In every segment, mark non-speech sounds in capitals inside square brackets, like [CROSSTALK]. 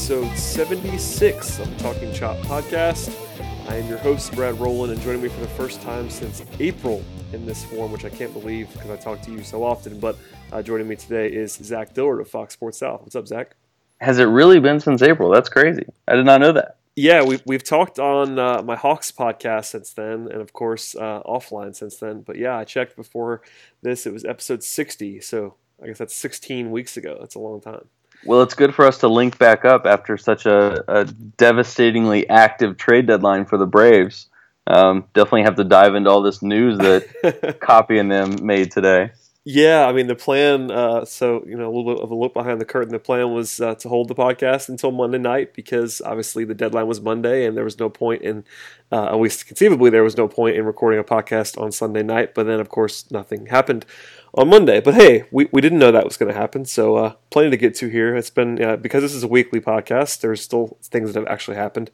episode 76 of the Talking Chop podcast. I am your host, Brad Rowland, and joining me for the first time since April in this form, which I can't believe because I talk to you so often. But uh, joining me today is Zach Dillard of Fox Sports South. What's up, Zach? Has it really been since April? That's crazy. I did not know that. Yeah, we've, we've talked on uh, my Hawks podcast since then, and of course, uh, offline since then. But yeah, I checked before this, it was episode 60. So I guess that's 16 weeks ago. That's a long time. Well, it's good for us to link back up after such a, a devastatingly active trade deadline for the Braves. Um, definitely have to dive into all this news that [LAUGHS] Coppy and them made today. Yeah, I mean the plan. Uh, so you know a little bit of a look behind the curtain. The plan was uh, to hold the podcast until Monday night because obviously the deadline was Monday, and there was no point in, uh, at least conceivably, there was no point in recording a podcast on Sunday night. But then, of course, nothing happened on Monday. But hey, we, we didn't know that was going to happen, so uh, plenty to get to here. It's been uh, because this is a weekly podcast. There's still things that have actually happened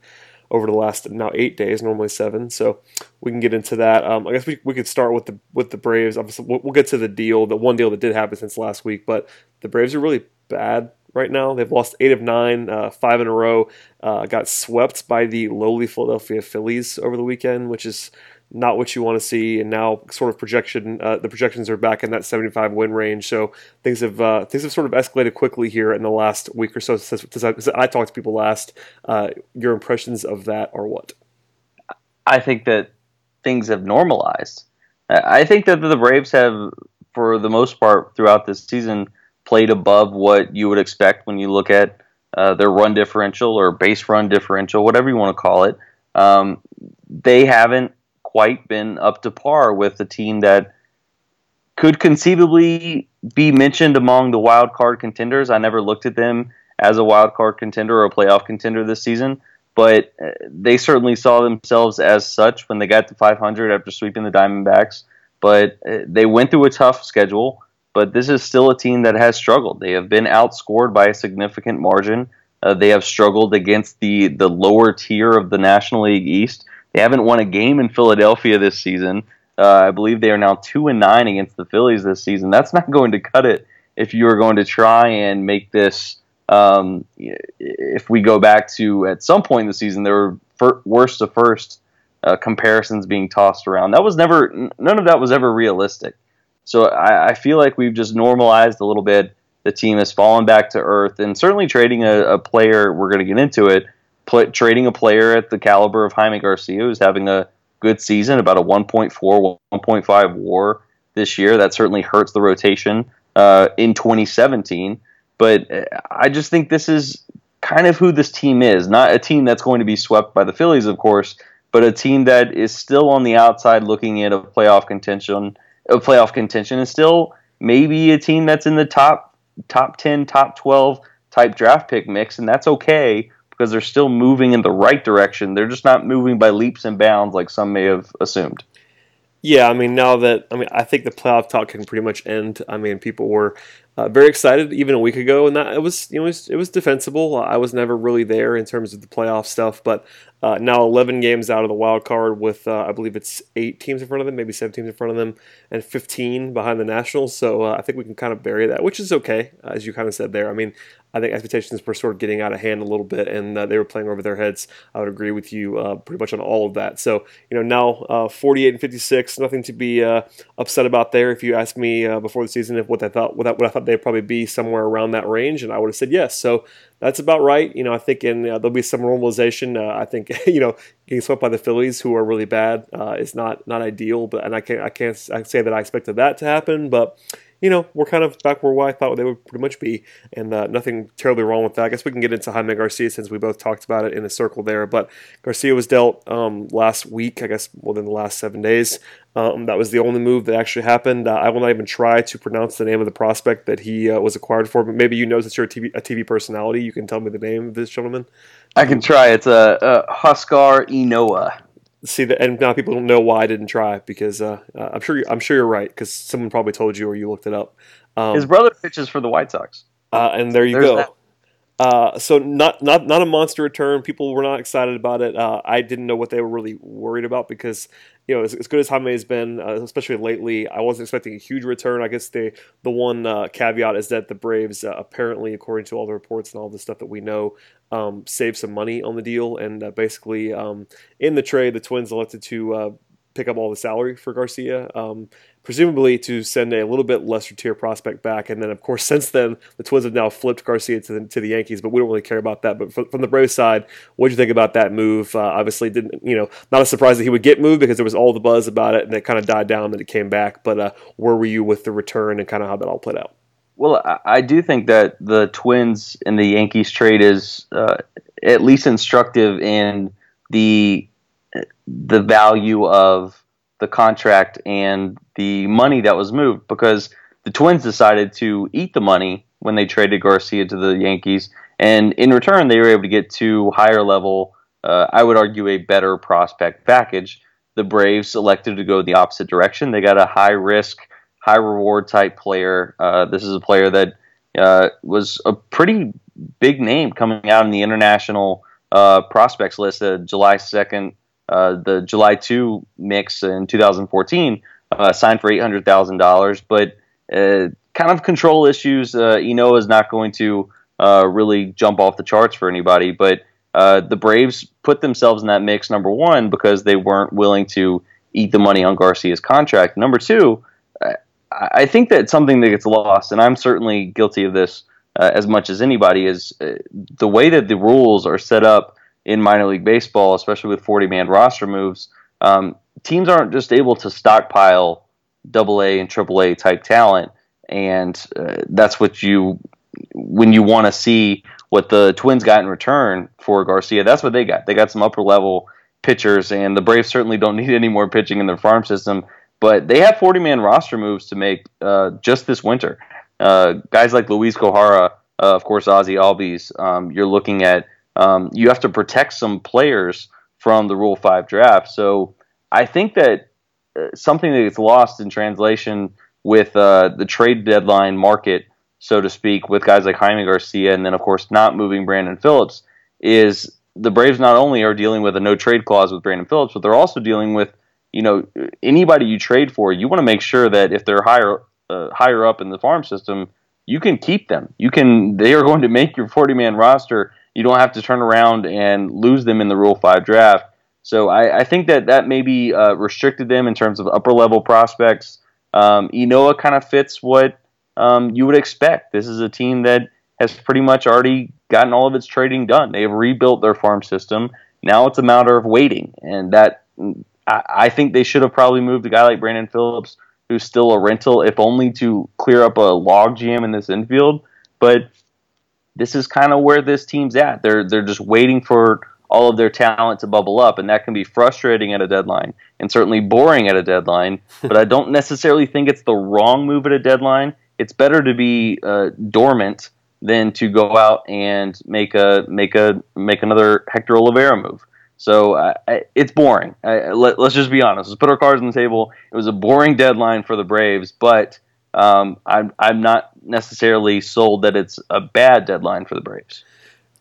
over the last now eight days, normally seven. So we can get into that. Um, I guess we, we could start with the with the Braves. Obviously, we'll, we'll get to the deal, the one deal that did happen since last week. But the Braves are really bad right now. They've lost eight of nine, uh, five in a row. Uh, got swept by the lowly Philadelphia Phillies over the weekend, which is not what you want to see. And now, sort of projection, uh, the projections are back in that 75 win range. So things have uh, things have sort of escalated quickly here in the last week or so since, since I, I talked to people last. Uh, your impressions of that are what? I think that things have normalized. I think that the Braves have, for the most part, throughout this season, played above what you would expect when you look at uh, their run differential or base run differential, whatever you want to call it. Um, they haven't quite been up to par with the team that could conceivably be mentioned among the wild card contenders. I never looked at them as a wild card contender or a playoff contender this season, but uh, they certainly saw themselves as such when they got to 500 after sweeping the Diamondbacks. But uh, they went through a tough schedule, but this is still a team that has struggled. They have been outscored by a significant margin. Uh, they have struggled against the, the lower tier of the National League East. They haven't won a game in Philadelphia this season. Uh, I believe they are now two and nine against the Phillies this season. That's not going to cut it if you are going to try and make this. Um, if we go back to at some point in the season, there were fir- worst to first uh, comparisons being tossed around. That was never. None of that was ever realistic. So I, I feel like we've just normalized a little bit. The team has fallen back to earth, and certainly trading a, a player. We're going to get into it. Trading a player at the caliber of Jaime Garcia, who's having a good season, about a 1.4, 1.5 WAR this year. That certainly hurts the rotation uh, in 2017. But uh, I just think this is kind of who this team is. Not a team that's going to be swept by the Phillies, of course, but a team that is still on the outside looking at a playoff contention, a playoff contention, and still maybe a team that's in the top top 10, top 12 type draft pick mix, and that's okay because they're still moving in the right direction. They're just not moving by leaps and bounds like some may have assumed. Yeah, I mean, now that I mean, I think the playoff talk can pretty much end. I mean, people were uh, very excited even a week ago, and that it was you know it was, it was defensible. I was never really there in terms of the playoff stuff, but uh, now 11 games out of the wild card with uh, I believe it's eight teams in front of them, maybe seven teams in front of them, and 15 behind the Nationals. So uh, I think we can kind of bury that, which is okay, as you kind of said there. I mean, I think expectations were sort of getting out of hand a little bit, and uh, they were playing over their heads. I would agree with you uh, pretty much on all of that. So you know now uh, 48 and 56, nothing to be uh, upset about there. If you asked me uh, before the season if what I thought what I, what I thought they'd probably be somewhere around that range, and I would have said yes. So that's about right. You know, I think in, uh, there'll be some normalization. Uh, I think [LAUGHS] you know getting swept by the Phillies, who are really bad, uh, is not not ideal. But and I can't I can't I say that I expected that to happen, but you know, we're kind of back where I thought they would pretty much be, and uh, nothing terribly wrong with that. I guess we can get into Jaime Garcia since we both talked about it in a circle there. But Garcia was dealt um, last week, I guess, within the last seven days. Um, that was the only move that actually happened. Uh, I will not even try to pronounce the name of the prospect that he uh, was acquired for, but maybe you know since you're a TV, a TV, personality, you can tell me the name of this gentleman. I can try. It's a, a Huascar Ynoa see that, and now people don't know why I didn't try because uh, uh, I'm sure I'm sure you're right because someone probably told you or you looked it up. Um, His brother pitches for the White Sox, uh, and there you There's go. That. Uh, so not not not a monster return. People were not excited about it. Uh, I didn't know what they were really worried about because you know as, as good as Jaime has been, uh, especially lately, I wasn't expecting a huge return. I guess the the one uh, caveat is that the Braves uh, apparently, according to all the reports and all the stuff that we know, um, saved some money on the deal and uh, basically um, in the trade, the Twins elected to pick up all the salary for Garcia, um, presumably to send a little bit lesser tier prospect back. And then, of course, [LAUGHS] since then, the Twins have now flipped Garcia to the, to the Yankees, but we don't really care about that. But from the Braves side, what do you think about that move? Uh, obviously, didn't you know? Not a surprise that he would get moved because there was all the buzz about it, and it kind of died down, and it came back. But uh, where were you with the return and kind of how that all played out? Well, I do think that the Twins and the Yankees trade is uh, at least instructive in the the value of the contract and the money that was moved because the Twins decided to eat the money when they traded Garcia to the Yankees, and in return they were able to get two higher level, uh, I would argue, a better prospect package. The Braves elected to go the opposite direction. They got a high risk, high reward type player. Uh, this is a player that uh, was a pretty big name coming out in the international uh, prospects list. Uh, July second uh, the July 2 mix in 2014, uh, signed for $800,000. But uh, kind of control issues, uh, Ynoa is not going to uh, really jump off the charts for anybody. But the Braves put themselves in that mix, number one, because they weren't willing to eat the money on Garcia's contract. Number two, I think that something that gets lost, and I'm certainly guilty of this as much as anybody, is the way that the rules are set up in minor league baseball, especially with 40 man roster moves, um, teams aren't just able to stockpile double A and triple A type talent. And uh, that's what you, when you want to see what the Twins got in return for Garcia, that's what they got. They got some upper level pitchers, and the Braves certainly don't [LAUGHS] need any more pitching in their farm system. But they have 40 man roster moves to make uh, just this winter. Uh, guys like Luiz Gohara, uh, of course, Ozzy Albies. Um, you're looking at um, you have to protect some players from the Rule 5 draft. So I think that uh, something that gets lost in translation with uh, the trade deadline market, so to speak, with guys like Jaime Garcia and then, of course, not moving Brandon Phillips, is the Braves not only are dealing with a no trade clause with Brandon Phillips, but they're also dealing with, you know, anybody you trade for, you want to make sure that if they're higher uh, higher up in the farm system, you can keep them. You can. They are going to make your 40 man roster you don't have to turn around and lose them in the Rule 5 draft. So I, I think that that maybe uh, restricted them in terms of upper level prospects. Um, Ynoa kind of fits what um, you would expect. This is a team that has pretty much already gotten all of its trading done. They've rebuilt their farm system. Now it's a matter of waiting, and that I, I think they should have probably moved a guy like Brandon Phillips, who's still a rental, if only to clear up a log jam in this infield. But this is kind of where this team's at. They're they're just waiting for all of their talent to bubble up, and that can be frustrating at a deadline and certainly boring at a deadline. [LAUGHS] but I don't necessarily think it's the wrong move at a deadline. It's better to be uh, dormant than to go out and make a make a make another Hector Olivera move. So uh, it's boring. Uh, let, us just be honest. Let's put our cards on the table. It was a boring deadline for the Braves, but um, I'm I'm not necessarily sold that it's a bad deadline for the Braves.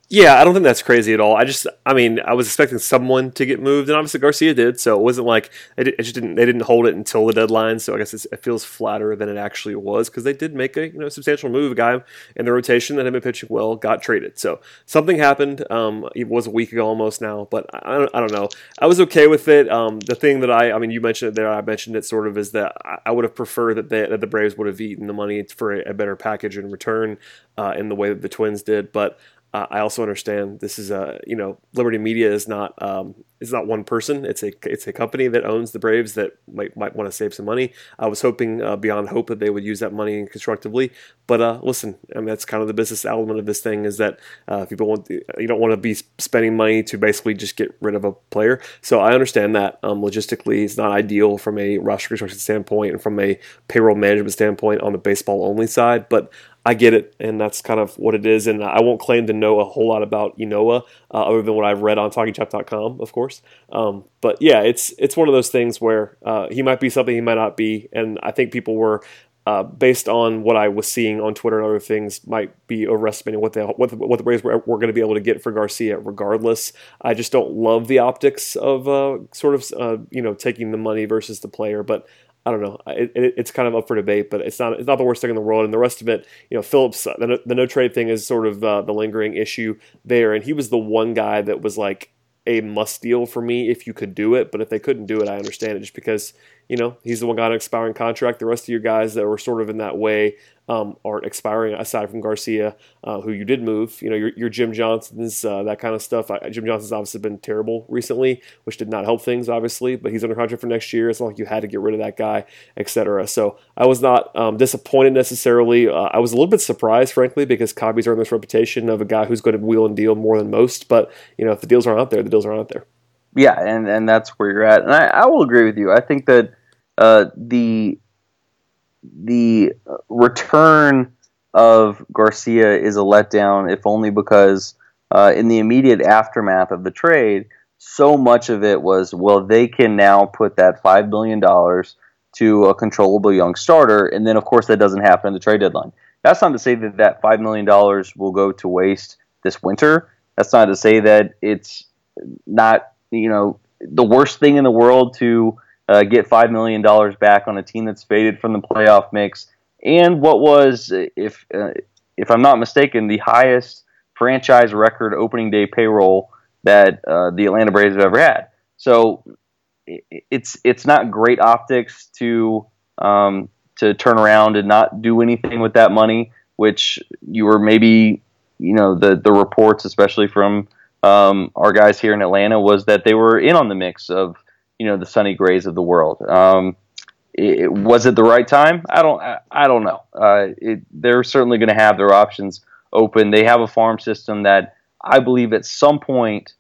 Yeah, I don't think that's crazy at all. I just, I mean, I was expecting someone to get moved, and obviously Garcia did. So it wasn't like it, just didn't. They didn't hold it until the deadline. So I guess it feels flatter than it actually was because they did make a you know substantial move. A guy in the rotation that had been pitching well got traded. So something happened. Um, it was a week ago almost now, but I don't, I don't know. I was okay with it. Um, the thing that I, I mean, you mentioned it there. I mentioned it sort of is that I, I would have preferred that, they, that the Braves would have eaten the money for a, a better package in return uh, in the way that the Twins did, but. Uh, I also understand this is a you know Liberty Media is not um, is not one person. It's a it's a company that owns the Braves that might might want to save some money. I was hoping uh, beyond hope that they would use that money constructively. But uh, listen, I mean that's kind of the business element of this thing is that uh, people want you don't want to be spending money to basically just get rid of a player. So I understand that um, logistically it's not ideal from a roster construction standpoint and from a payroll management standpoint on the baseball only side, but I get it, and that's kind of what it is. And I won't claim to know a whole lot about Ynoa uh, other than what I've read on TalkingChop.com, of course. Um, but yeah, it's it's one of those things where uh, he might be something he might not be, and I think people were. Uh, based on what I was seeing on Twitter and other things, might be overestimating what the what the, what the Braves were, were going to be able to get for Garcia. Regardless, I just don't love the optics of uh, sort of uh, you know taking the money versus the player. But I don't know. It, it, it's kind of up for debate, but it's not it's not the worst thing in the world. And the rest of it, you know, Phillips, the, the no trade thing is sort of uh, the lingering issue there. And he was the one guy that was like a must deal for me if you could do it. But if they couldn't do it, I understand it just because you know he's the one got an expiring contract. The rest of your guys that were sort of in that way um, aren't expiring aside from Garcia, uh, who you did move. You know, your, your Jim Johnsons, uh, that kind of stuff. I, Jim Johnson's obviously been terrible recently, which did not help things, obviously, but he's under contract for next year. It's not like you had to get rid of that guy, etc. So I was not um, disappointed necessarily. Uh, I was a little bit surprised, frankly, because Coppy's earned this reputation of a guy who's going to wheel and deal more than most. But, you know, if the deals aren't out there, the deals aren't out there. Yeah, and, and that's where you're at. And I, I will agree with you. I think that uh, the the return of Garcia is a letdown, if only because uh, in the immediate aftermath of the trade, so much of it was well, they can now put that $5 million to a controllable young starter. And then, of course, that doesn't happen in the trade deadline. That's not to say that that $5 million will go to waste this winter. That's not to say that it's not, you know, the worst thing in the world to uh, get $5 million back on a team that's faded from the playoff mix. And what was, if, uh, if I'm not mistaken, the highest franchise record opening day payroll that uh, the Atlanta Braves have ever had. So it's it's not great optics to um, to turn around and not do anything with that money, which you were maybe you know the the reports, especially from um, our guys here in Atlanta, was that they were in on the mix of you know the Sonny Grays of the world. Um, it, was it the right time? I don't. I, I don't know. Uh, it, they're certainly going to have their options open. They have a farm system that I believe at some point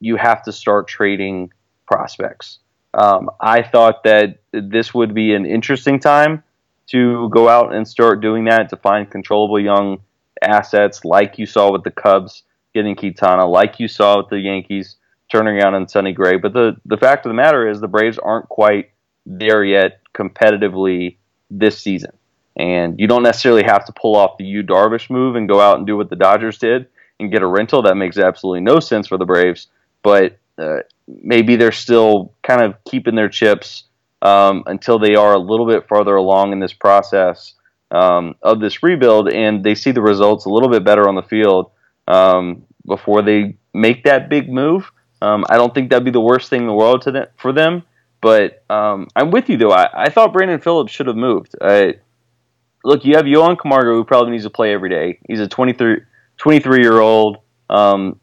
you have to start trading prospects. Um, I thought that this would be an interesting time to go out and start doing that to find controllable young assets, like you saw with the Cubs getting Quintana, like you saw with the Yankees turning around on Sonny Gray. But the, the fact of the matter is the Braves aren't quite there yet competitively this season. And you don't necessarily have to pull off the Yu Darvish move and go out and do what the Dodgers did and get a rental. That makes absolutely no sense for the Braves. But uh, maybe they're still kind of keeping their chips um, until they are a little bit farther along in this process um, of this rebuild and they see the results a little bit better on the field um, before they make that big move. Um, I don't think that'd be the worst thing in the world them, for them. But um, I'm with you though. I, I thought Brandon Phillips should have moved. Look, you have Johan Camargo who probably needs to play every day. He's a 23, 23 year old, um,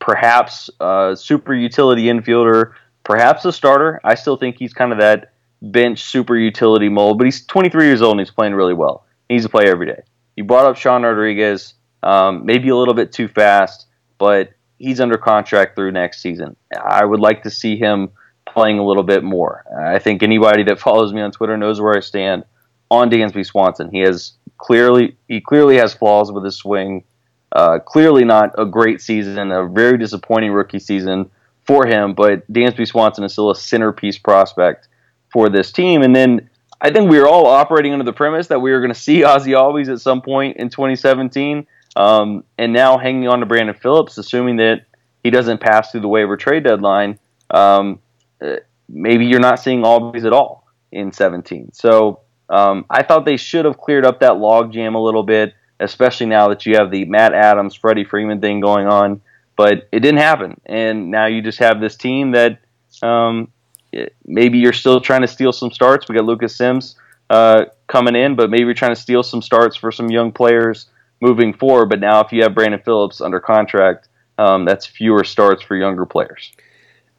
perhaps a super utility infielder, perhaps a starter. I still think he's kind of that bench super utility mold, but he's 23 years old and he's playing really well. He needs to play every day. You brought up Sean Rodriguez, um, maybe a little bit too fast, but he's under contract through next season. I would like to see him playing a little bit more. I think anybody that [LAUGHS] follows me on Twitter knows where I stand on Dansby Swanson. He has clearly he clearly has flaws with his swing. Uh, clearly not a great season, a very disappointing rookie season for him. But Dansby Swanson is still a centerpiece prospect for this team. And then I think we were all operating under the premise that we were going [LAUGHS] to see Ozzy Albies at some point in 2017, um, and now hanging on to Brandon Phillips, assuming that he doesn't pass through the waiver trade deadline. Um, uh, maybe you're not seeing Albies at all in 17. So um, I thought they should have cleared up that log jam a little bit, especially now that you have the Matt Adams, Freddie Freeman thing going on. But it didn't happen, and now you just have this team that um, maybe you're still trying to steal some starts. We got Lucas Sims uh, coming in, but maybe you're trying to steal some starts for some young players moving forward. But now, if you have Brandon Phillips under contract, um, that's fewer starts for younger players.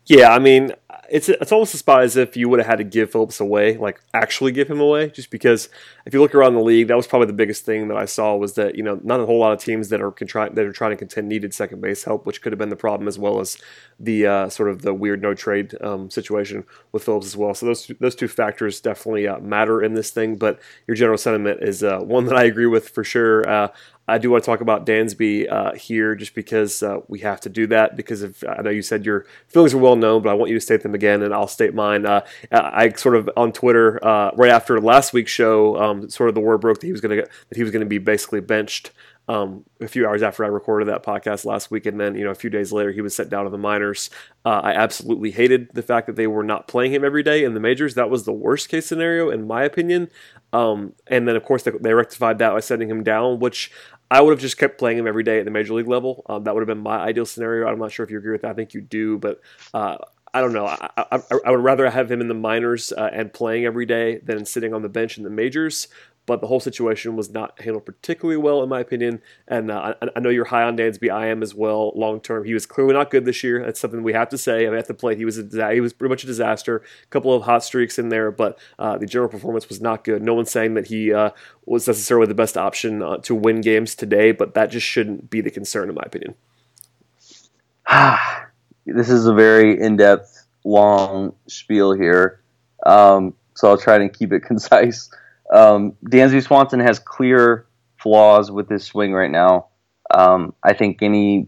Yeah, I mean, it's it's almost as spot as if you would have had to give Phillips away, like actually give him away, just because if you look around the league, that was probably the biggest thing that I saw was that you know not a whole lot of teams that are that are trying to contend needed second base help, which could have been the problem as well as the uh, sort of the weird no trade um, situation with Phillips as well. So those those two factors definitely uh, matter in this thing. But your general sentiment is uh, one that I agree with for sure. I do want to talk about Dansby uh, here just because uh, we have to do that. Because of, I know you said your feelings are well known, but I want you to state them again, and I'll state mine. Uh, I sort of on Twitter uh, right after last week's show, um, sort of the word broke that he was going to that he was going to be basically benched um, a few hours after I recorded that podcast last week, and then you know a few days later he was sent down to the minors. Uh, I absolutely hated the fact that they were not playing him every day in the majors. That was the worst case scenario in my opinion. Um, and then of course they, they, rectified that by sending him down, which I would have just kept playing him every day at the major league level. Um, that would have been my ideal scenario. I'm not sure if you agree with that. I think you do, but uh, I don't know. I, I, I, would rather have him in the minors uh, and playing every day than sitting on the bench in the majors but the whole situation was not handled particularly well, in my opinion. And uh, I, I, know you're high on Dansby. I am as well, long term. He was clearly not good this year. That's something we have to say. I mean, at the plate, he was a, he was pretty much a disaster. A couple of hot streaks in there, but uh, the general performance was not good. No one's saying that he uh, was necessarily the best option uh, to win games today, but that just shouldn't be the concern, in my opinion. [SIGHS] this is a very in depth, long spiel here. Um, so I'll try to keep it [LAUGHS] concise. Um, Dansby Swanson has clear flaws with his swing right now. Um, I think any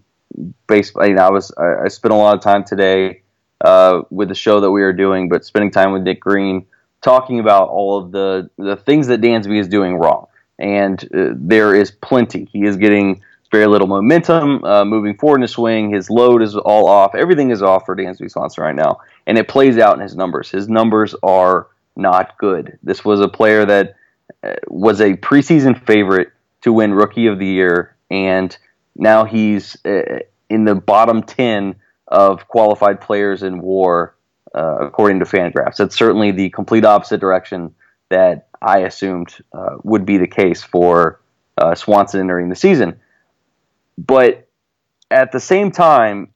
baseball. You know, I was I, I spent a lot of time today uh, with the show that we are doing, but spending time with Nick Green talking about all of the the things that Dansby is doing wrong, and uh, there is plenty. He is getting very little momentum uh, moving forward in his swing. His load is all off. Everything is off for Dansby Swanson right now, and it plays out in his numbers. His numbers are not good. This was a player that uh, was a preseason favorite to win Rookie of the Year, and now he's uh, in the bottom 10 of qualified players in war, uh, according to Fangraphs. That's certainly the complete opposite direction that I assumed uh, would be the case for uh, Swanson entering the season. But at the same time,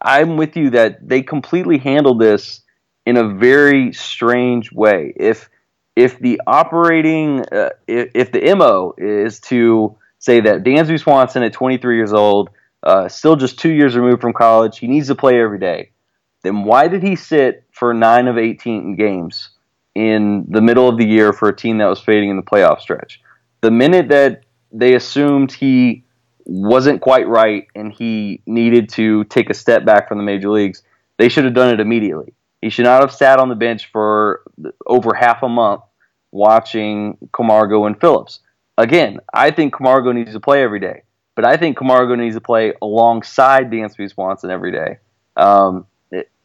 I'm with you that they completely handled this in a very strange way. If if the operating uh, if, if, the mo is to say that Dansby Swanson at 23 years old, uh, still just two years removed from college, he needs to play every day. Then why did he sit for nine of 18 games in the middle of the year for a team that was fading in the playoff stretch? The minute that they assumed he wasn't quite right and he needed to take a step back from the major leagues, they should have done it immediately. He should not have sat on the bench for over half a month watching Camargo and Phillips. Again, I think Camargo needs to play every day, but I think Camargo needs to play alongside Dansby Swanson every day. Um,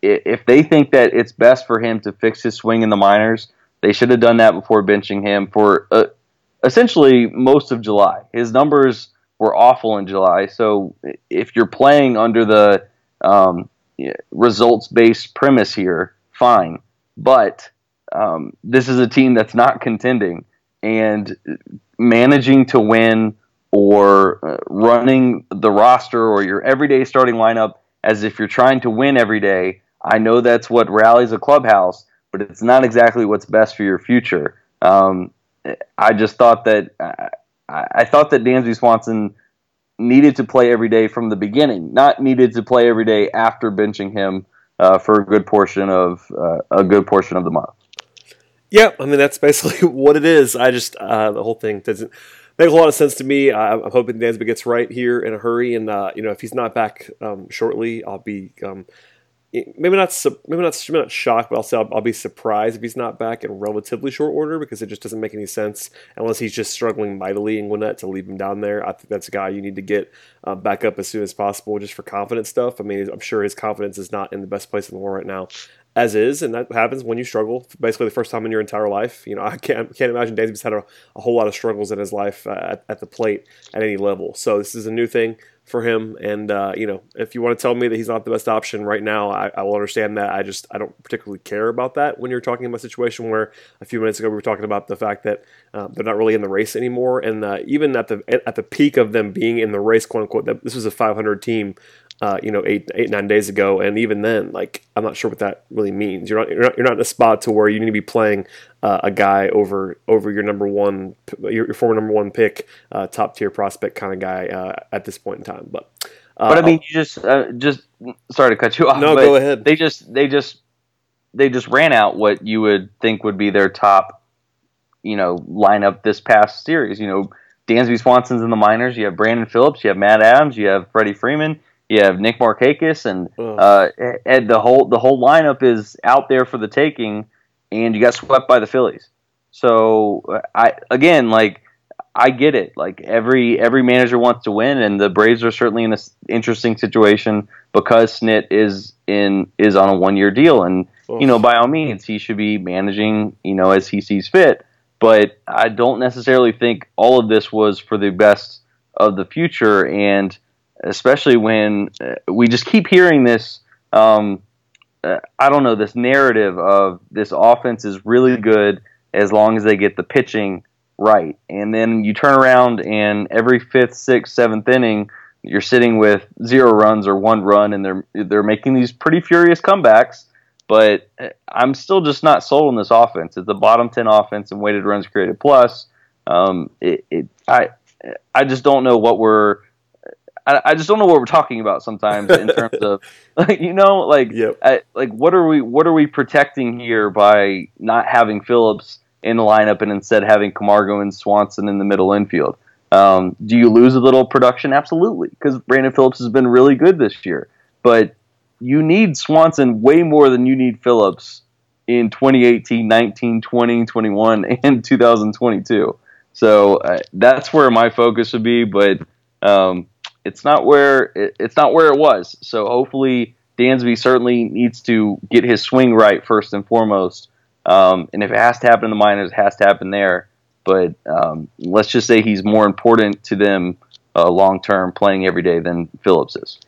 if they think that it's best for him to fix his swing in the minors, they should have done that before benching him for uh, essentially most of July. His numbers were awful in July, so if you're playing under the um, results based premise here, fine. But um, this is a team that's not contending, and managing to win or uh, running the roster or your everyday starting lineup as if you're trying to win every day. I know that's what rallies a clubhouse, but it's not exactly what's best for your future. Um, I just thought that I, I thought that Dansby Swanson needed to play every day from the beginning, not needed to play every day after benching him uh, for a good portion of uh, a good portion of the month. Yeah, I mean that's basically [LAUGHS] what it is. I just uh, the whole thing doesn't make a lot of sense to me. I, am hoping Dansby gets right here in a hurry, and uh, you know if he's not back um, shortly, I'll be um, maybe not maybe not maybe not shocked, but I'll say I'll, I'll, be surprised if he's not back in relatively short order because it just doesn't make any sense unless he's just struggling mightily in Gwinnett to leave him down there. I think that's a guy you need to get uh, back up as soon as possible just for confidence stuff. I mean, I'm sure his confidence is not in the best place in the world right now as is, and that happens when you struggle. Basically, the first time in your entire life. You know, [LAUGHS] I can't can't imagine Dansby's had a, a whole lot of struggles in his life uh, at, at the plate at any level. So this is a new thing for him. And uh, you know, if you want to tell me that he's not the best option right now, I, I, will understand that. I just I don't particularly care about that when you're talking about a situation where a few minutes ago we were talking about the fact that uh, they're not really in the race anymore. And uh, even at the at the peak of them being in the race, quote unquote, that this was a 500 team uh, you know, eight, eight, nine days ago, and even then, like, I'm not sure what that really means. You're not, you're not, you're not in a spot to where you need to be playing uh, a guy over, over your number one, your, your former number one pick, uh, top tier prospect kind of guy uh, at this point in time. But, uh, but I mean, you just, uh, just sorry to cut you [LAUGHS] off. No, go ahead. They just, they just, they just ran out what you would think would be their top, you know, lineup this past series. You know, Dansby Swanson's in the minors. You have Brandon Phillips. You have Matt Adams. You have Freddie Freeman you have Nick Markakis, and uh, and the whole the whole lineup is out there for the taking, and you got swept by the Phillies. So I again like I get it. Like every every manager wants to win, and the Braves are certainly in an interesting situation because Snit is in is on a one year deal, and you know by all means he should be managing you know as he sees fit. But I don't necessarily think all of this was for the best of the future, and especially when uh, we just keep hearing this. Um, uh, I don't know this narrative of this offense is really good as long as they get the pitching right, and then you turn around and every fifth, sixth, seventh inning, you're sitting with zero runs or one run, and they're they're making these pretty furious comebacks. But uh, I'm still just not sold on this offense. It's the bottom ten offense in weighted runs created plus. Um, it, it, I I just don't know what we're I, I just don't know what we're talking about sometimes in terms [LAUGHS] of like you know like yep. I, like what are we what are we protecting here by not having Phillips in the lineup and instead having Camargo and Swanson in the middle infield? Um, do you lose a little production? Absolutely, because Brandon Phillips has been really good this year. But you need Swanson way more than you need Phillips in 2018, 19, 20, 21, [LAUGHS] and 2022. So uh, that's where my focus would be. But um, it's not where it, it's not where it was. So hopefully Dansby certainly needs to get his swing right first and foremost. Um, and if it has to happen in the minors, it has to happen there. But um, let's just say he's more important to them uh, long term playing every day than Phillips is.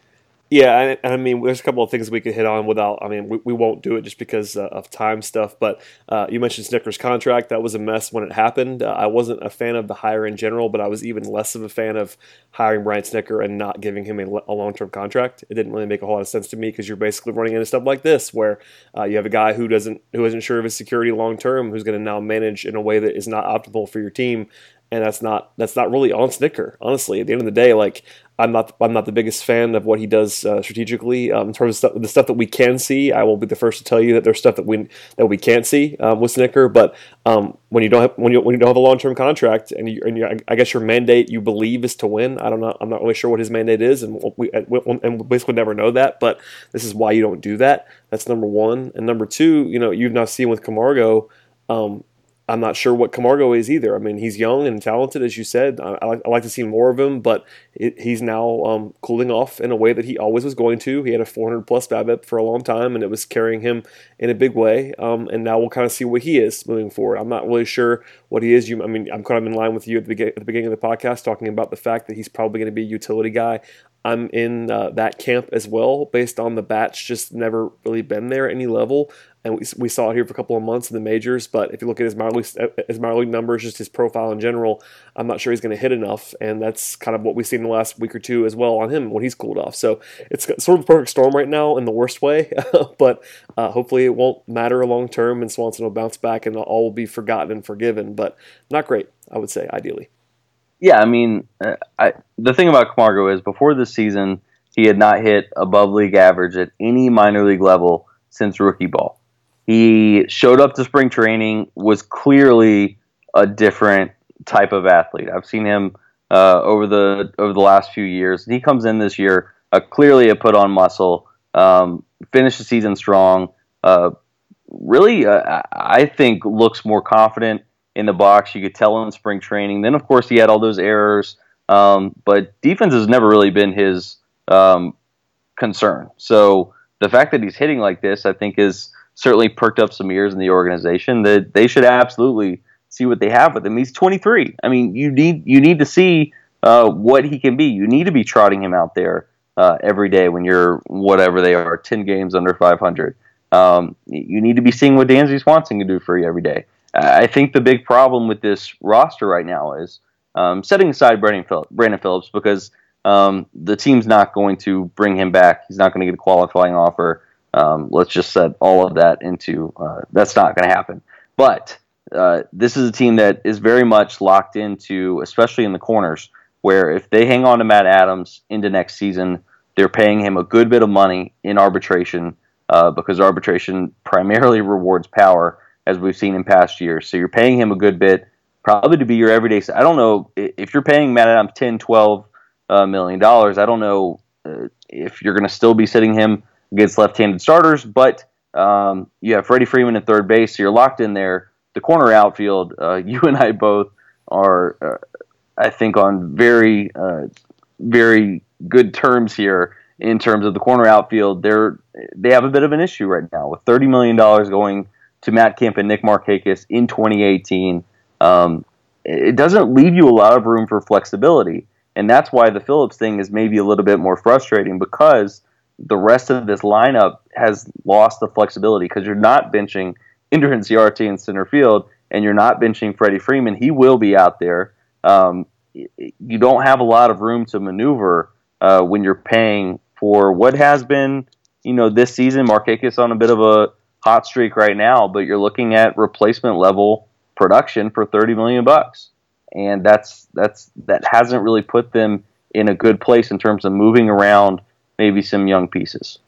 Yeah, I, I, mean, there's a couple of things we could hit on without. I mean, we, we won't do it just because uh, of time stuff. But uh, you mentioned Snitker's contract; that was a mess when it happened. Uh, I wasn't a fan of the hire in general, but I was even less of a fan of hiring Brian Snitker and not giving him a, a long-term contract. It didn't really make a whole lot of sense to me because you're basically running into stuff like this, where uh, you have a guy who doesn't, who isn't sure of his security long term, who's going to now manage in a way that is not optimal for your team, and that's not that's not really on Snitker. Honestly, at the end of the day, like I'm not I'm not the biggest fan of what he does uh, strategically um, in terms of stuff, the stuff that we can see. I will be the first to tell you that there's stuff that we that we can't see um, with Snitker. But um, when you don't have when you when you don't have a long term contract and you, and you, I guess your mandate you believe is to win. I don't know. I'm not really sure what his mandate is, and we and we basically never know that. But this is why you don't do that. That's number one. And number two, you know, you've now seen with Camargo. Um, I'm not sure what Camargo is either. I mean, he's young and talented, as you said. I, I, like, I like, to see more of him, but it, he's now um, cooling off in a way that he always was going to. He had a 400 plus BABIP for a long time, and it was carrying him in a big way. Um, and now we'll kind of see what he is moving forward. I'm not really sure what he is. You, I mean, I'm kind of in line with you at the, at the beginning of the podcast, talking about the fact that he's probably going to be a utility guy. I'm in uh, that camp as well, based on the bats just never really been there at any level and we, we saw it here for a couple of months in the majors. But if you look at his minor league, his minor league numbers, just his profile in general, I'm not sure he's going to hit enough, and that's kind of what we've seen in the last week or two as well on him when he's cooled off. So it's sort of a perfect storm right now in the worst way, [LAUGHS] but uh, hopefully it won't matter long term, and Swanson will bounce back, and all will be forgotten and forgiven. But not great, I would say, ideally. Yeah, I mean, uh, I, the thing about Camargo is before this season, he had not hit above league average at any minor league level since rookie ball he showed up to spring training, was clearly a different type of athlete. I've seen him uh, over the over the last few years. He comes in this year uh, clearly a put on muscle, Um, finished the season strong. Uh, really, uh, I think looks more confident in the box. You could tell in spring training. Then, of course, he had all those errors. Um, but defense has never really been his um, concern. So the fact that he's hitting like this, I think, is certainly perked up some ears in the organization that they should absolutely see what they have with him. He's 23. I mean, you need you need to see uh, what he can be. You need to be trotting him out there uh, every day when you're whatever they are, 10 games under 500. Um, you need to be seeing what Dansby Swanson can do for you every day. I think the big problem with this roster right now is um, setting aside Brandon Phillips, Brandon Phillips because um, the team's not going to bring him back. He's not going to get a qualifying offer. Um, let's just set all of that into uh, that's not going to happen. But uh, this is a team that is very much locked into, especially in the corners, where if they hang on to Matt Adams into next season, they're paying him a good bit of money in arbitration uh, because arbitration primarily rewards power, as we've seen in past years. So you're paying him a good bit, probably to be your everyday. I don't know if you're paying Matt Adams 10, 12 uh, million dollars. I don't know uh, if you're going to still be sitting him against left-handed starters, but um, you have Freddie Freeman at third base, so you're locked in there. The corner outfield, uh, [LAUGHS] you and I both are, uh, I think, on very, uh, very good terms here in terms of the corner outfield. They're they have a bit of an issue right now with thirty million dollars going to Matt Kemp and Nick Markakis in 2018. Um, it doesn't leave you a lot of room for flexibility, and that's why the Phillips thing is maybe a little bit more frustrating because the rest of this lineup has lost the flexibility because you're not benching Ender Inciarte in center field, and you're not benching Freddie Freeman. He will be out there. Um, you don't have a lot of room to maneuver uh, when you're paying for what has been, you know, this season. Markakis on a bit of a hot streak right now, but you're looking at replacement level production for 30 million bucks, and that's that's that hasn't really put them in a good place in terms of moving around maybe some young pieces.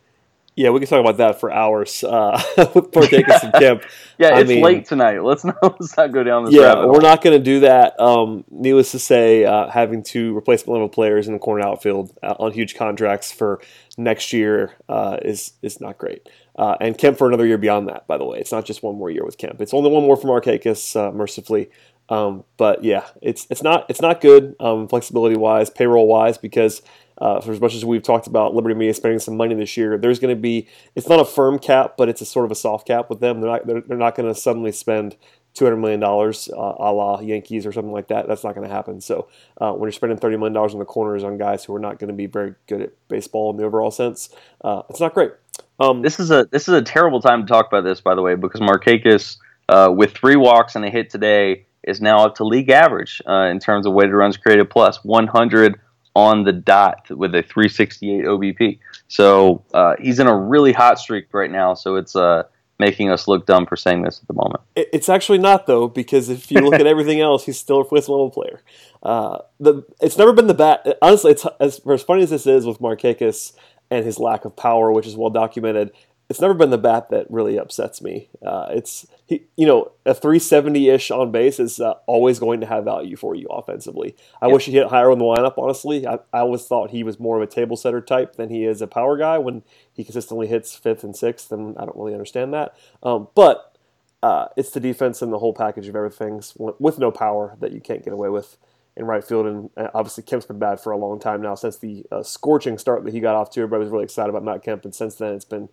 Yeah, we can talk about that for hours uh, [LAUGHS] with [LAUGHS] Kemp. yeah, it's mean, late tonight. Let's [LAUGHS] not let's not go down this. Yeah, we're not going to do that. Um, needless to say, uh, having two replacement level players in the corner outfield uh, on huge contracts for next year uh, is is not great. Uh, and Kemp for another year beyond that. By the way, it's not just one more year with Kemp. It's only one more from Markakis, uh, mercifully. Um, but yeah, it's it's not it's not good um, flexibility wise, payroll wise, because uh, for as much as we've talked about Liberty Media spending some money this year, there's going to be it's not a firm cap, but it's a sort of a soft cap with them. They're not they're, they're not going to suddenly spend two hundred million dollars uh, a la Yankees or something like that. That's not going to happen. So uh, when you're spending thirty million dollars on the corners on guys who are not going to be very good at baseball in the overall sense, uh, it's not great. Um, this is a this is a terrible time to talk about this, by the way, because Markakis uh, with three walks and a hit today is now up to league average uh, in terms of weighted runs created plus 100 on the dot with a 368 OBP. So uh, he's in a really hot streak right now. So it's uh, making us look dumb for saying this at the moment. It's actually not though, because if you look at everything [LAUGHS] else, he's still a first level player. Uh, the it's never been the bat. Honestly, it's as, as funny as this is with Markakis and his lack of power, which is well documented it's never been the bat that really upsets me. Uh, it's he, you know, a 370 ish on base is uh, always going to have value for you offensively. I yeah. wish he hit higher in the lineup. Honestly, I, I, always thought he was more of a table setter type than he is a power guy. When he consistently hits fifth and sixth, and I don't really understand that. Um, but uh, it's the defense and the whole package of everything with no power that you can't get away with in right field. And obviously, Kemp's been bad for a long time now since the uh, scorching start that he got off to. Everybody was really excited about Matt Kemp, and since then it's been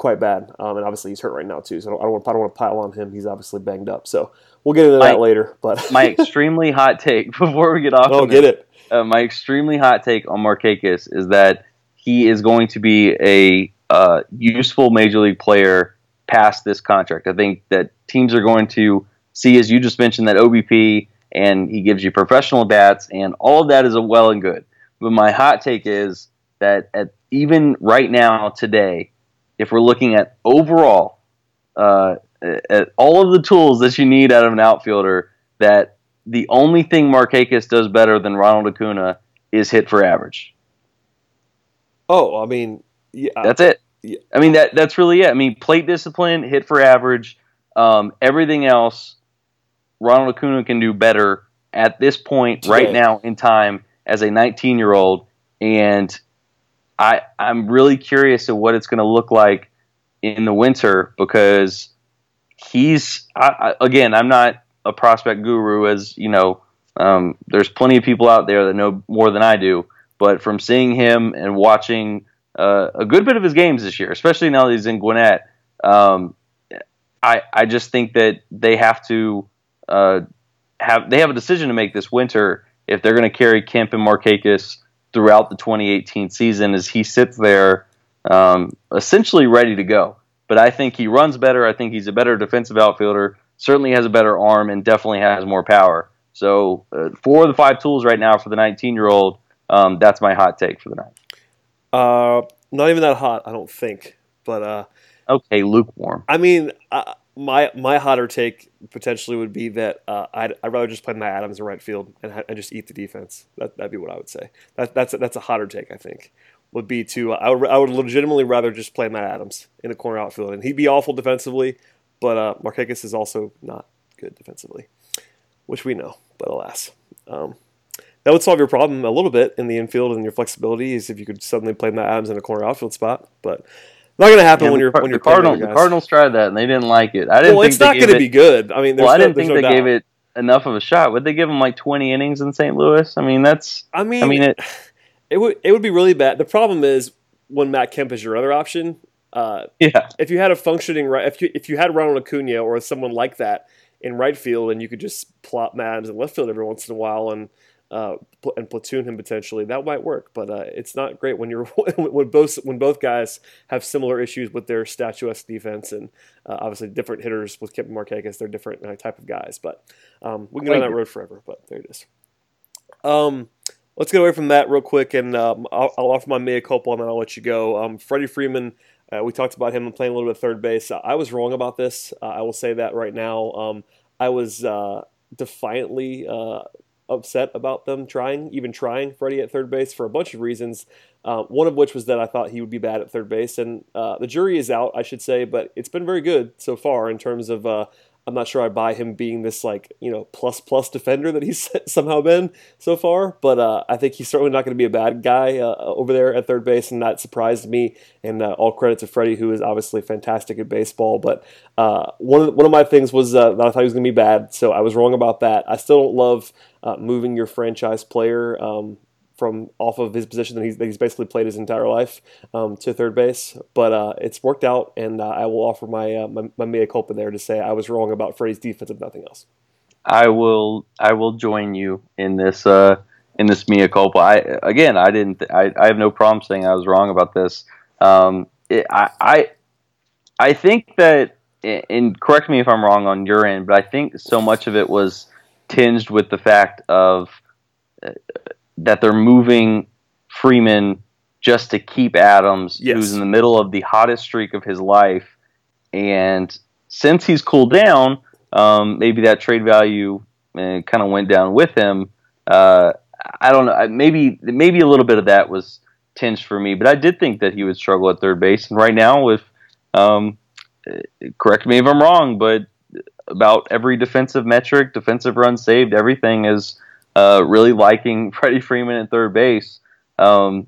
quite bad. Um, and obviously he's hurt right now too. So I don't, I don't, want, I don't want to pile on him. He's obviously banged up. So we'll get into my, that later. But [LAUGHS] my extremely hot take [LAUGHS] before we get off. Oh, get it. Uh, my extremely hot take on Markakis is that he is going to be a uh, useful major league player past this contract. I think that teams are going to see, as you just mentioned, that OBP and he gives you professional bats, and all of that is well and good. But my hot take is that at even right now today, if we're looking at overall, uh, at all of the tools that you need out of an outfielder, that the only thing Markakis does better than Ronald Acuna is hit for average. Oh, I mean, yeah, that's it. Yeah. I mean that that's really it. I mean, plate discipline, hit for average, um, everything else, Ronald Acuna can do better at this point Today. right now in time as a 19 year old, and I I'm really curious of what it's going to look like in the winter because he's I, I, again I'm not a prospect guru as you know. Um, there's plenty of people out there that know more than I do but from seeing him and watching uh, a good bit of his games this year especially now that he's in Gwinnett um, I I just think that they have to uh, have they have a decision to make this winter if they're going to carry Kemp and Markakis throughout the 2018 season as he sits there um, essentially ready to go. But I think he runs better. I think he's a better defensive outfielder. Certainly has a better arm and definitely has more power. So uh, four of the five tools right now for the 19 year old. Um, that's my hot take for the night. Uh, not even that hot, I don't think. But uh, okay, lukewarm. I mean, uh, my my hotter take potentially would be that uh, I'd, I'd rather just play Matt Adams in right field and, and just eat the defense. That, that'd be what I would say. That, that's a, that's a hotter take, I think. Would be to uh, I would I would legitimately rather just play Matt Adams in the corner outfield, and he'd be awful defensively, but uh, Markakis is also not good defensively, which we know. But alas, um, that would solve your problem a little bit in the infield and your flexibility is if you could suddenly play Matt Adams in a corner outfield spot, but not going to happen yeah, when you're when you're Cardinals. The Cardinals tried that and they didn't like it. I didn't. Well, it's not going to be good. I mean, well, I didn't think no they doubt. gave it enough of a shot. Would they give them like 20 innings in St. Louis? I mean, that's. I mean, I mean it. It would it would be really bad. The problem is when Matt Kemp is your other option. Uh, yeah. If you had a functioning right, if you if you had Ronald Acuna or someone like that in right field, and you could just plop Adams in left field every once in a while, and uh, and platoon him potentially. That might work, but uh, it's not great when you're [LAUGHS] when both when both guys have similar issues with their statuesque defense and uh, obviously different hitters with and Markakis. They're different uh, type of guys, but um, we can go down that road forever. But there it is. Um, let's get away from that real quick, and um, I'll, I'll, offer my mea culpa, and then I'll let you go. Um, Freddie Freeman. Uh, we talked about him playing a little bit of third base. I was wrong about this. Uh, I will say that right now. Um, I was defiantly upset about them trying, even trying Freddie at third base for a bunch of reasons. Uh, one of which was that I thought he would be bad at third base, and uh, the jury is out, I should say, but it's been very good so far in terms of. Uh, I'm not sure I buy him being this like you know plus plus defender that he's [LAUGHS] somehow been so far, but uh, I think he's certainly not going to be a bad guy uh, over there at third base, and that surprised me. And uh, all credit to Freddie, who is obviously fantastic at baseball. But one of one of my things was that I thought he was going to be bad, so I was wrong about that. I still don't love uh, moving your franchise player um, from off of his position that he's, that he's basically played his entire life um, to third base. But uh, it's worked out, and uh, I will offer my, uh, my, my mea culpa there to say I was wrong about Freddie's defense, if nothing else. I will I will join you in this uh, in this mea culpa. I again I didn't I, I have no problem saying I was wrong about this. Um, it, I, I I think that and correct me if I'm wrong on your end, but I think so much of it was tinged with the fact of that they're moving Freeman just to keep Adams, yes. who's in the middle of the hottest streak of his life. And since he's cooled down, um, maybe that trade value uh, kind of went down with him. Uh, I don't know. Maybe maybe a little bit of that was tinged for me, but I did think that he would struggle at third base. And right now, with um, correct me if I'm wrong, but about every defensive metric, defensive run saved, everything is uh, really liking [LAUGHS] Freddie Freeman at third base. Um,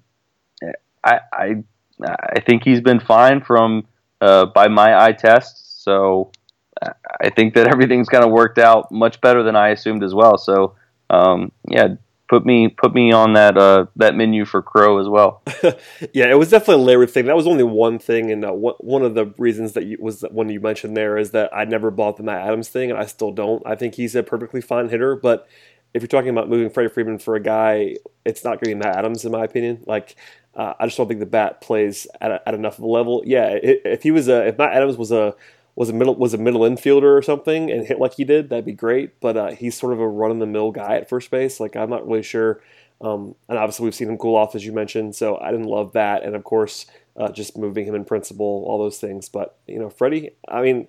I, I, I think he's been fine from uh, by my eye test. So I think that [LAUGHS] everything's kind of worked out much better than I assumed as well. So um, yeah, put me put me on that uh, that menu for Crow as well. [LAUGHS] yeah, it was definitely a Larry thing. That was only one thing, and uh, one of the reasons that you, was one you mentioned there is that I never bought the Matt Adams thing, and I still don't. I think he's a perfectly fine hitter, but if you're talking about moving Freddie Freeman for a guy, it's not going to be Matt Adams, in my opinion. Like, uh, I just don't think the bat plays at, a, at enough of a level. Yeah, if he was a, if Matt Adams was a was a middle was a middle infielder or something and hit like he did, that'd be great. But uh, he's sort of a run of the mill guy at first base. Like I'm not really sure. Um, and obviously we've seen him cool off as you mentioned, so I didn't love that. And of course, uh, just moving him in principle, all those things. But you know, Freddie, I mean,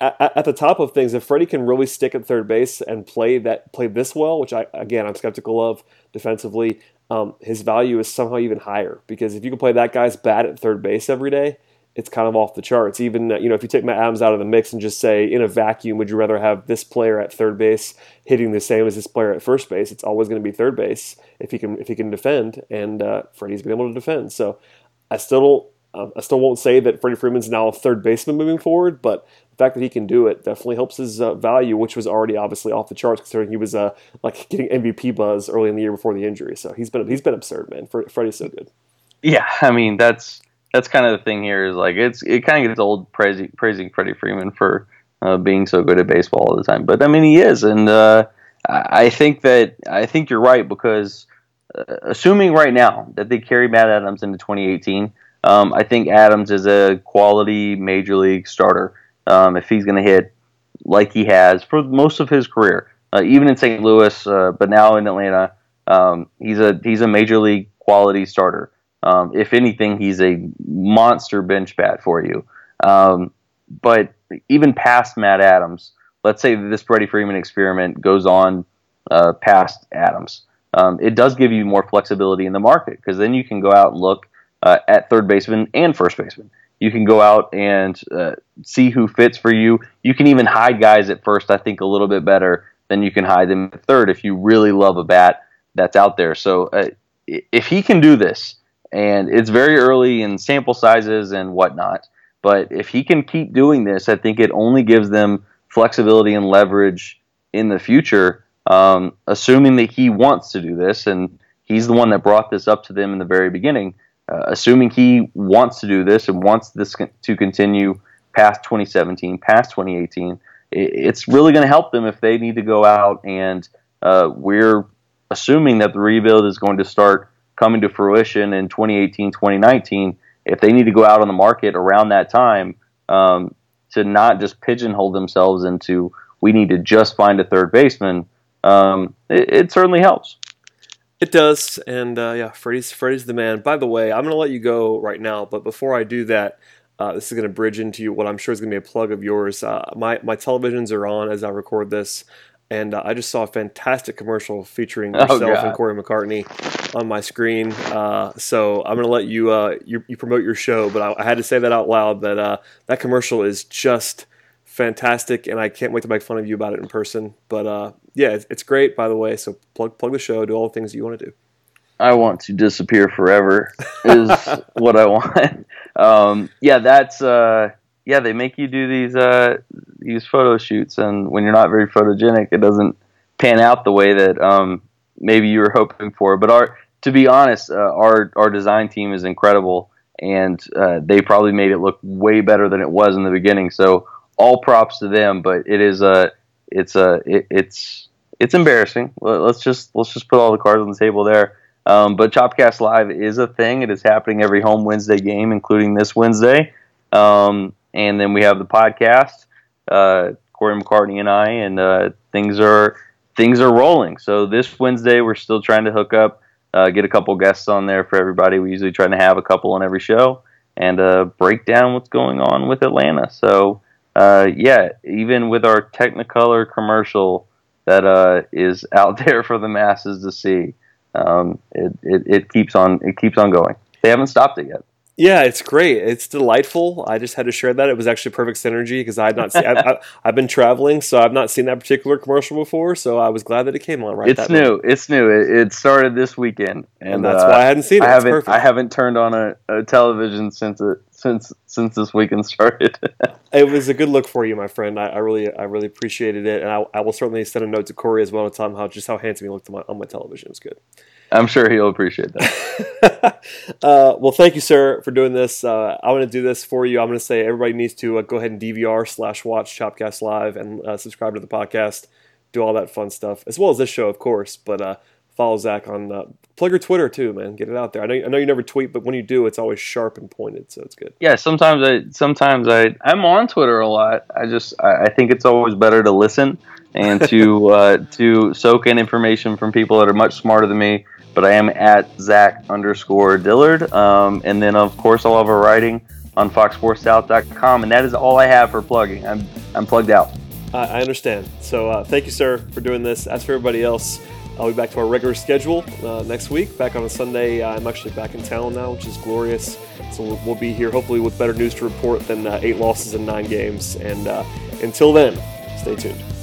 at, the top of things, if Freddie can really stick at third base and play that play this well, which I again I'm skeptical of defensively, um, his value is somehow even higher because if you can play that guy's bat at third base every day, it's kind of off the charts. Even you know, if you take Matt Adams out of the mix and just say in a vacuum, would you rather have this player at third base hitting the same as this player at first base? It's always going to be third base if he can if he can defend, and uh, Freddie's been able to defend. So I still. Uh, I still won't say that Freddie Freeman's now a third baseman moving forward, but the fact that he can do it definitely helps his uh, value, which was already obviously off the charts considering he was uh, like getting MVP buzz early in the year before the injury. So he's been he's been absurd, man. Freddie's so good. Yeah, I mean that's that's kind of the thing here is like it's it kind of gets old praising praising Freddie Freeman for uh, being so good at baseball all the time, but I mean he is, and uh, I think that I think you're right because uh, assuming right now that they carry Matt Adams into 2018, um, I think Adams is a quality major league starter um, if he's going to hit like he has for most of his career, uh, even in St. Louis, uh, but now in Atlanta. Um, he's a he's a major league quality starter. Um, if anything, he's a monster bench bat for you. Um, but even past Matt Adams, let's say this Freddie Freeman experiment goes on uh, past Adams. Um, it does give you more flexibility in the market because then you can go out and look uh, at third baseman and first baseman. You can go out and uh, see who fits for you. You can even hide guys at first, I think, a little bit better than you can hide them at third if you really love a bat that's out there. So uh, if he can do this, and it's very early in sample sizes and whatnot. But if he can keep doing this, I think it only gives them flexibility and leverage in the future, um, assuming that he wants to do this. And he's the one that brought this up to them in the very beginning. Uh, assuming he wants to do this and wants this to continue past 2017, past 2018, it's really going to help them if they need to go out and uh, we're assuming that the rebuild is going to start coming to fruition in 2018, 2019, if they need to go out on the market around that time um, to not just pigeonhole themselves into we need to just find a third baseman, um, it, it, certainly helps. It does, and uh, yeah, Freddie's Freddie's the man. By the way, I'm going to let you go right now, but before I do that, uh, this is going to bridge into what I'm sure is going to be a plug of yours. Uh, my my televisions are on as I record this and uh, I just saw a fantastic commercial featuring oh, yourself oh, and Cory McCartney on my screen. Uh, so I'm going to let you, uh, you, you promote your show, but I, I, had to say that out loud. That uh, that commercial is just fantastic, and I can't wait to make fun of you about it in person. But uh, yeah, it's, it's, great, by the way. So plug plug the show, do all the things you want to do. I want to disappear forever [LAUGHS] is what I want. Um, yeah, that's uh, yeah, they make you do these uh, these photo shoots, and when you're not very photogenic, it doesn't pan out the way that um, maybe you were hoping for. But our, to be honest, uh, our our design team is incredible, and uh, they probably made it look way better than it was in the beginning. So all props to them. But it is a it's a it, it's it's embarrassing. Let's just let's just put all the cards on the table there. Um, but Chopcast Live is a thing. It is happening every home Wednesday game, including this Wednesday. Um, and then we have the podcast, uh, Cory McCartney and I, and uh, things are things are rolling. So this Wednesday, we're still trying to hook up, uh, get a couple guests on there for everybody. We usually try to have a couple on every show and uh, break down what's going on with Atlanta. So uh, yeah, even with our Technicolor commercial that uh, is out [LAUGHS] there for the masses to see, um, it, it, it keeps on it keeps on going. They haven't stopped it yet. Yeah, it's great. It's delightful. I just had to share that. It was actually perfect synergy because I had not seen. I, have [LAUGHS] been traveling, so I've not seen that particular commercial before. So I was glad that it came on right. It's new. It's new. It, it, started this weekend, and, and that's uh, why I hadn't seen it. I haven't. I haven't turned on a, a, television since it since since this weekend [LAUGHS] started. it was a good look for you, my friend. I, I really I really appreciated it, and I, I, will certainly send a note to Cory as well to tell him how just how handsome he looked on my, on my television. It was good. I'm sure he'll appreciate that. [LAUGHS] uh, well, thank you, sir, for doing this. Uh, I'm going to do this for you. I'm going to say everybody needs to uh, go ahead and DVR slash watch Chopcast Live and uh, subscribe to the podcast, do all that fun stuff, as well as this show, of course. But uh, follow Zach on uh, plug your Twitter too, man. Get it out there. I know, I know you never tweet, but when you do, it's always sharp and pointed, so it's good. Yeah, sometimes I sometimes I I'm on Twitter a lot. I just I, I think it's always better to listen and to [LAUGHS] to soak in information from people that are much smarter than me but I am at Zach underscore Dillard. Um, and then, of course, I'll have a writing on foxsportssouth.com. And that is all I have for plugging. I'm, I'm plugged out. I understand. So uh, thank you, sir, for doing this. As for everybody else, I'll be back to our regular schedule uh, next week. Back on a Sunday. I'm actually back in town now, which is glorious. So we'll, we'll be here hopefully with better news to report than uh, eight losses in nine games. And uh, until then, stay tuned.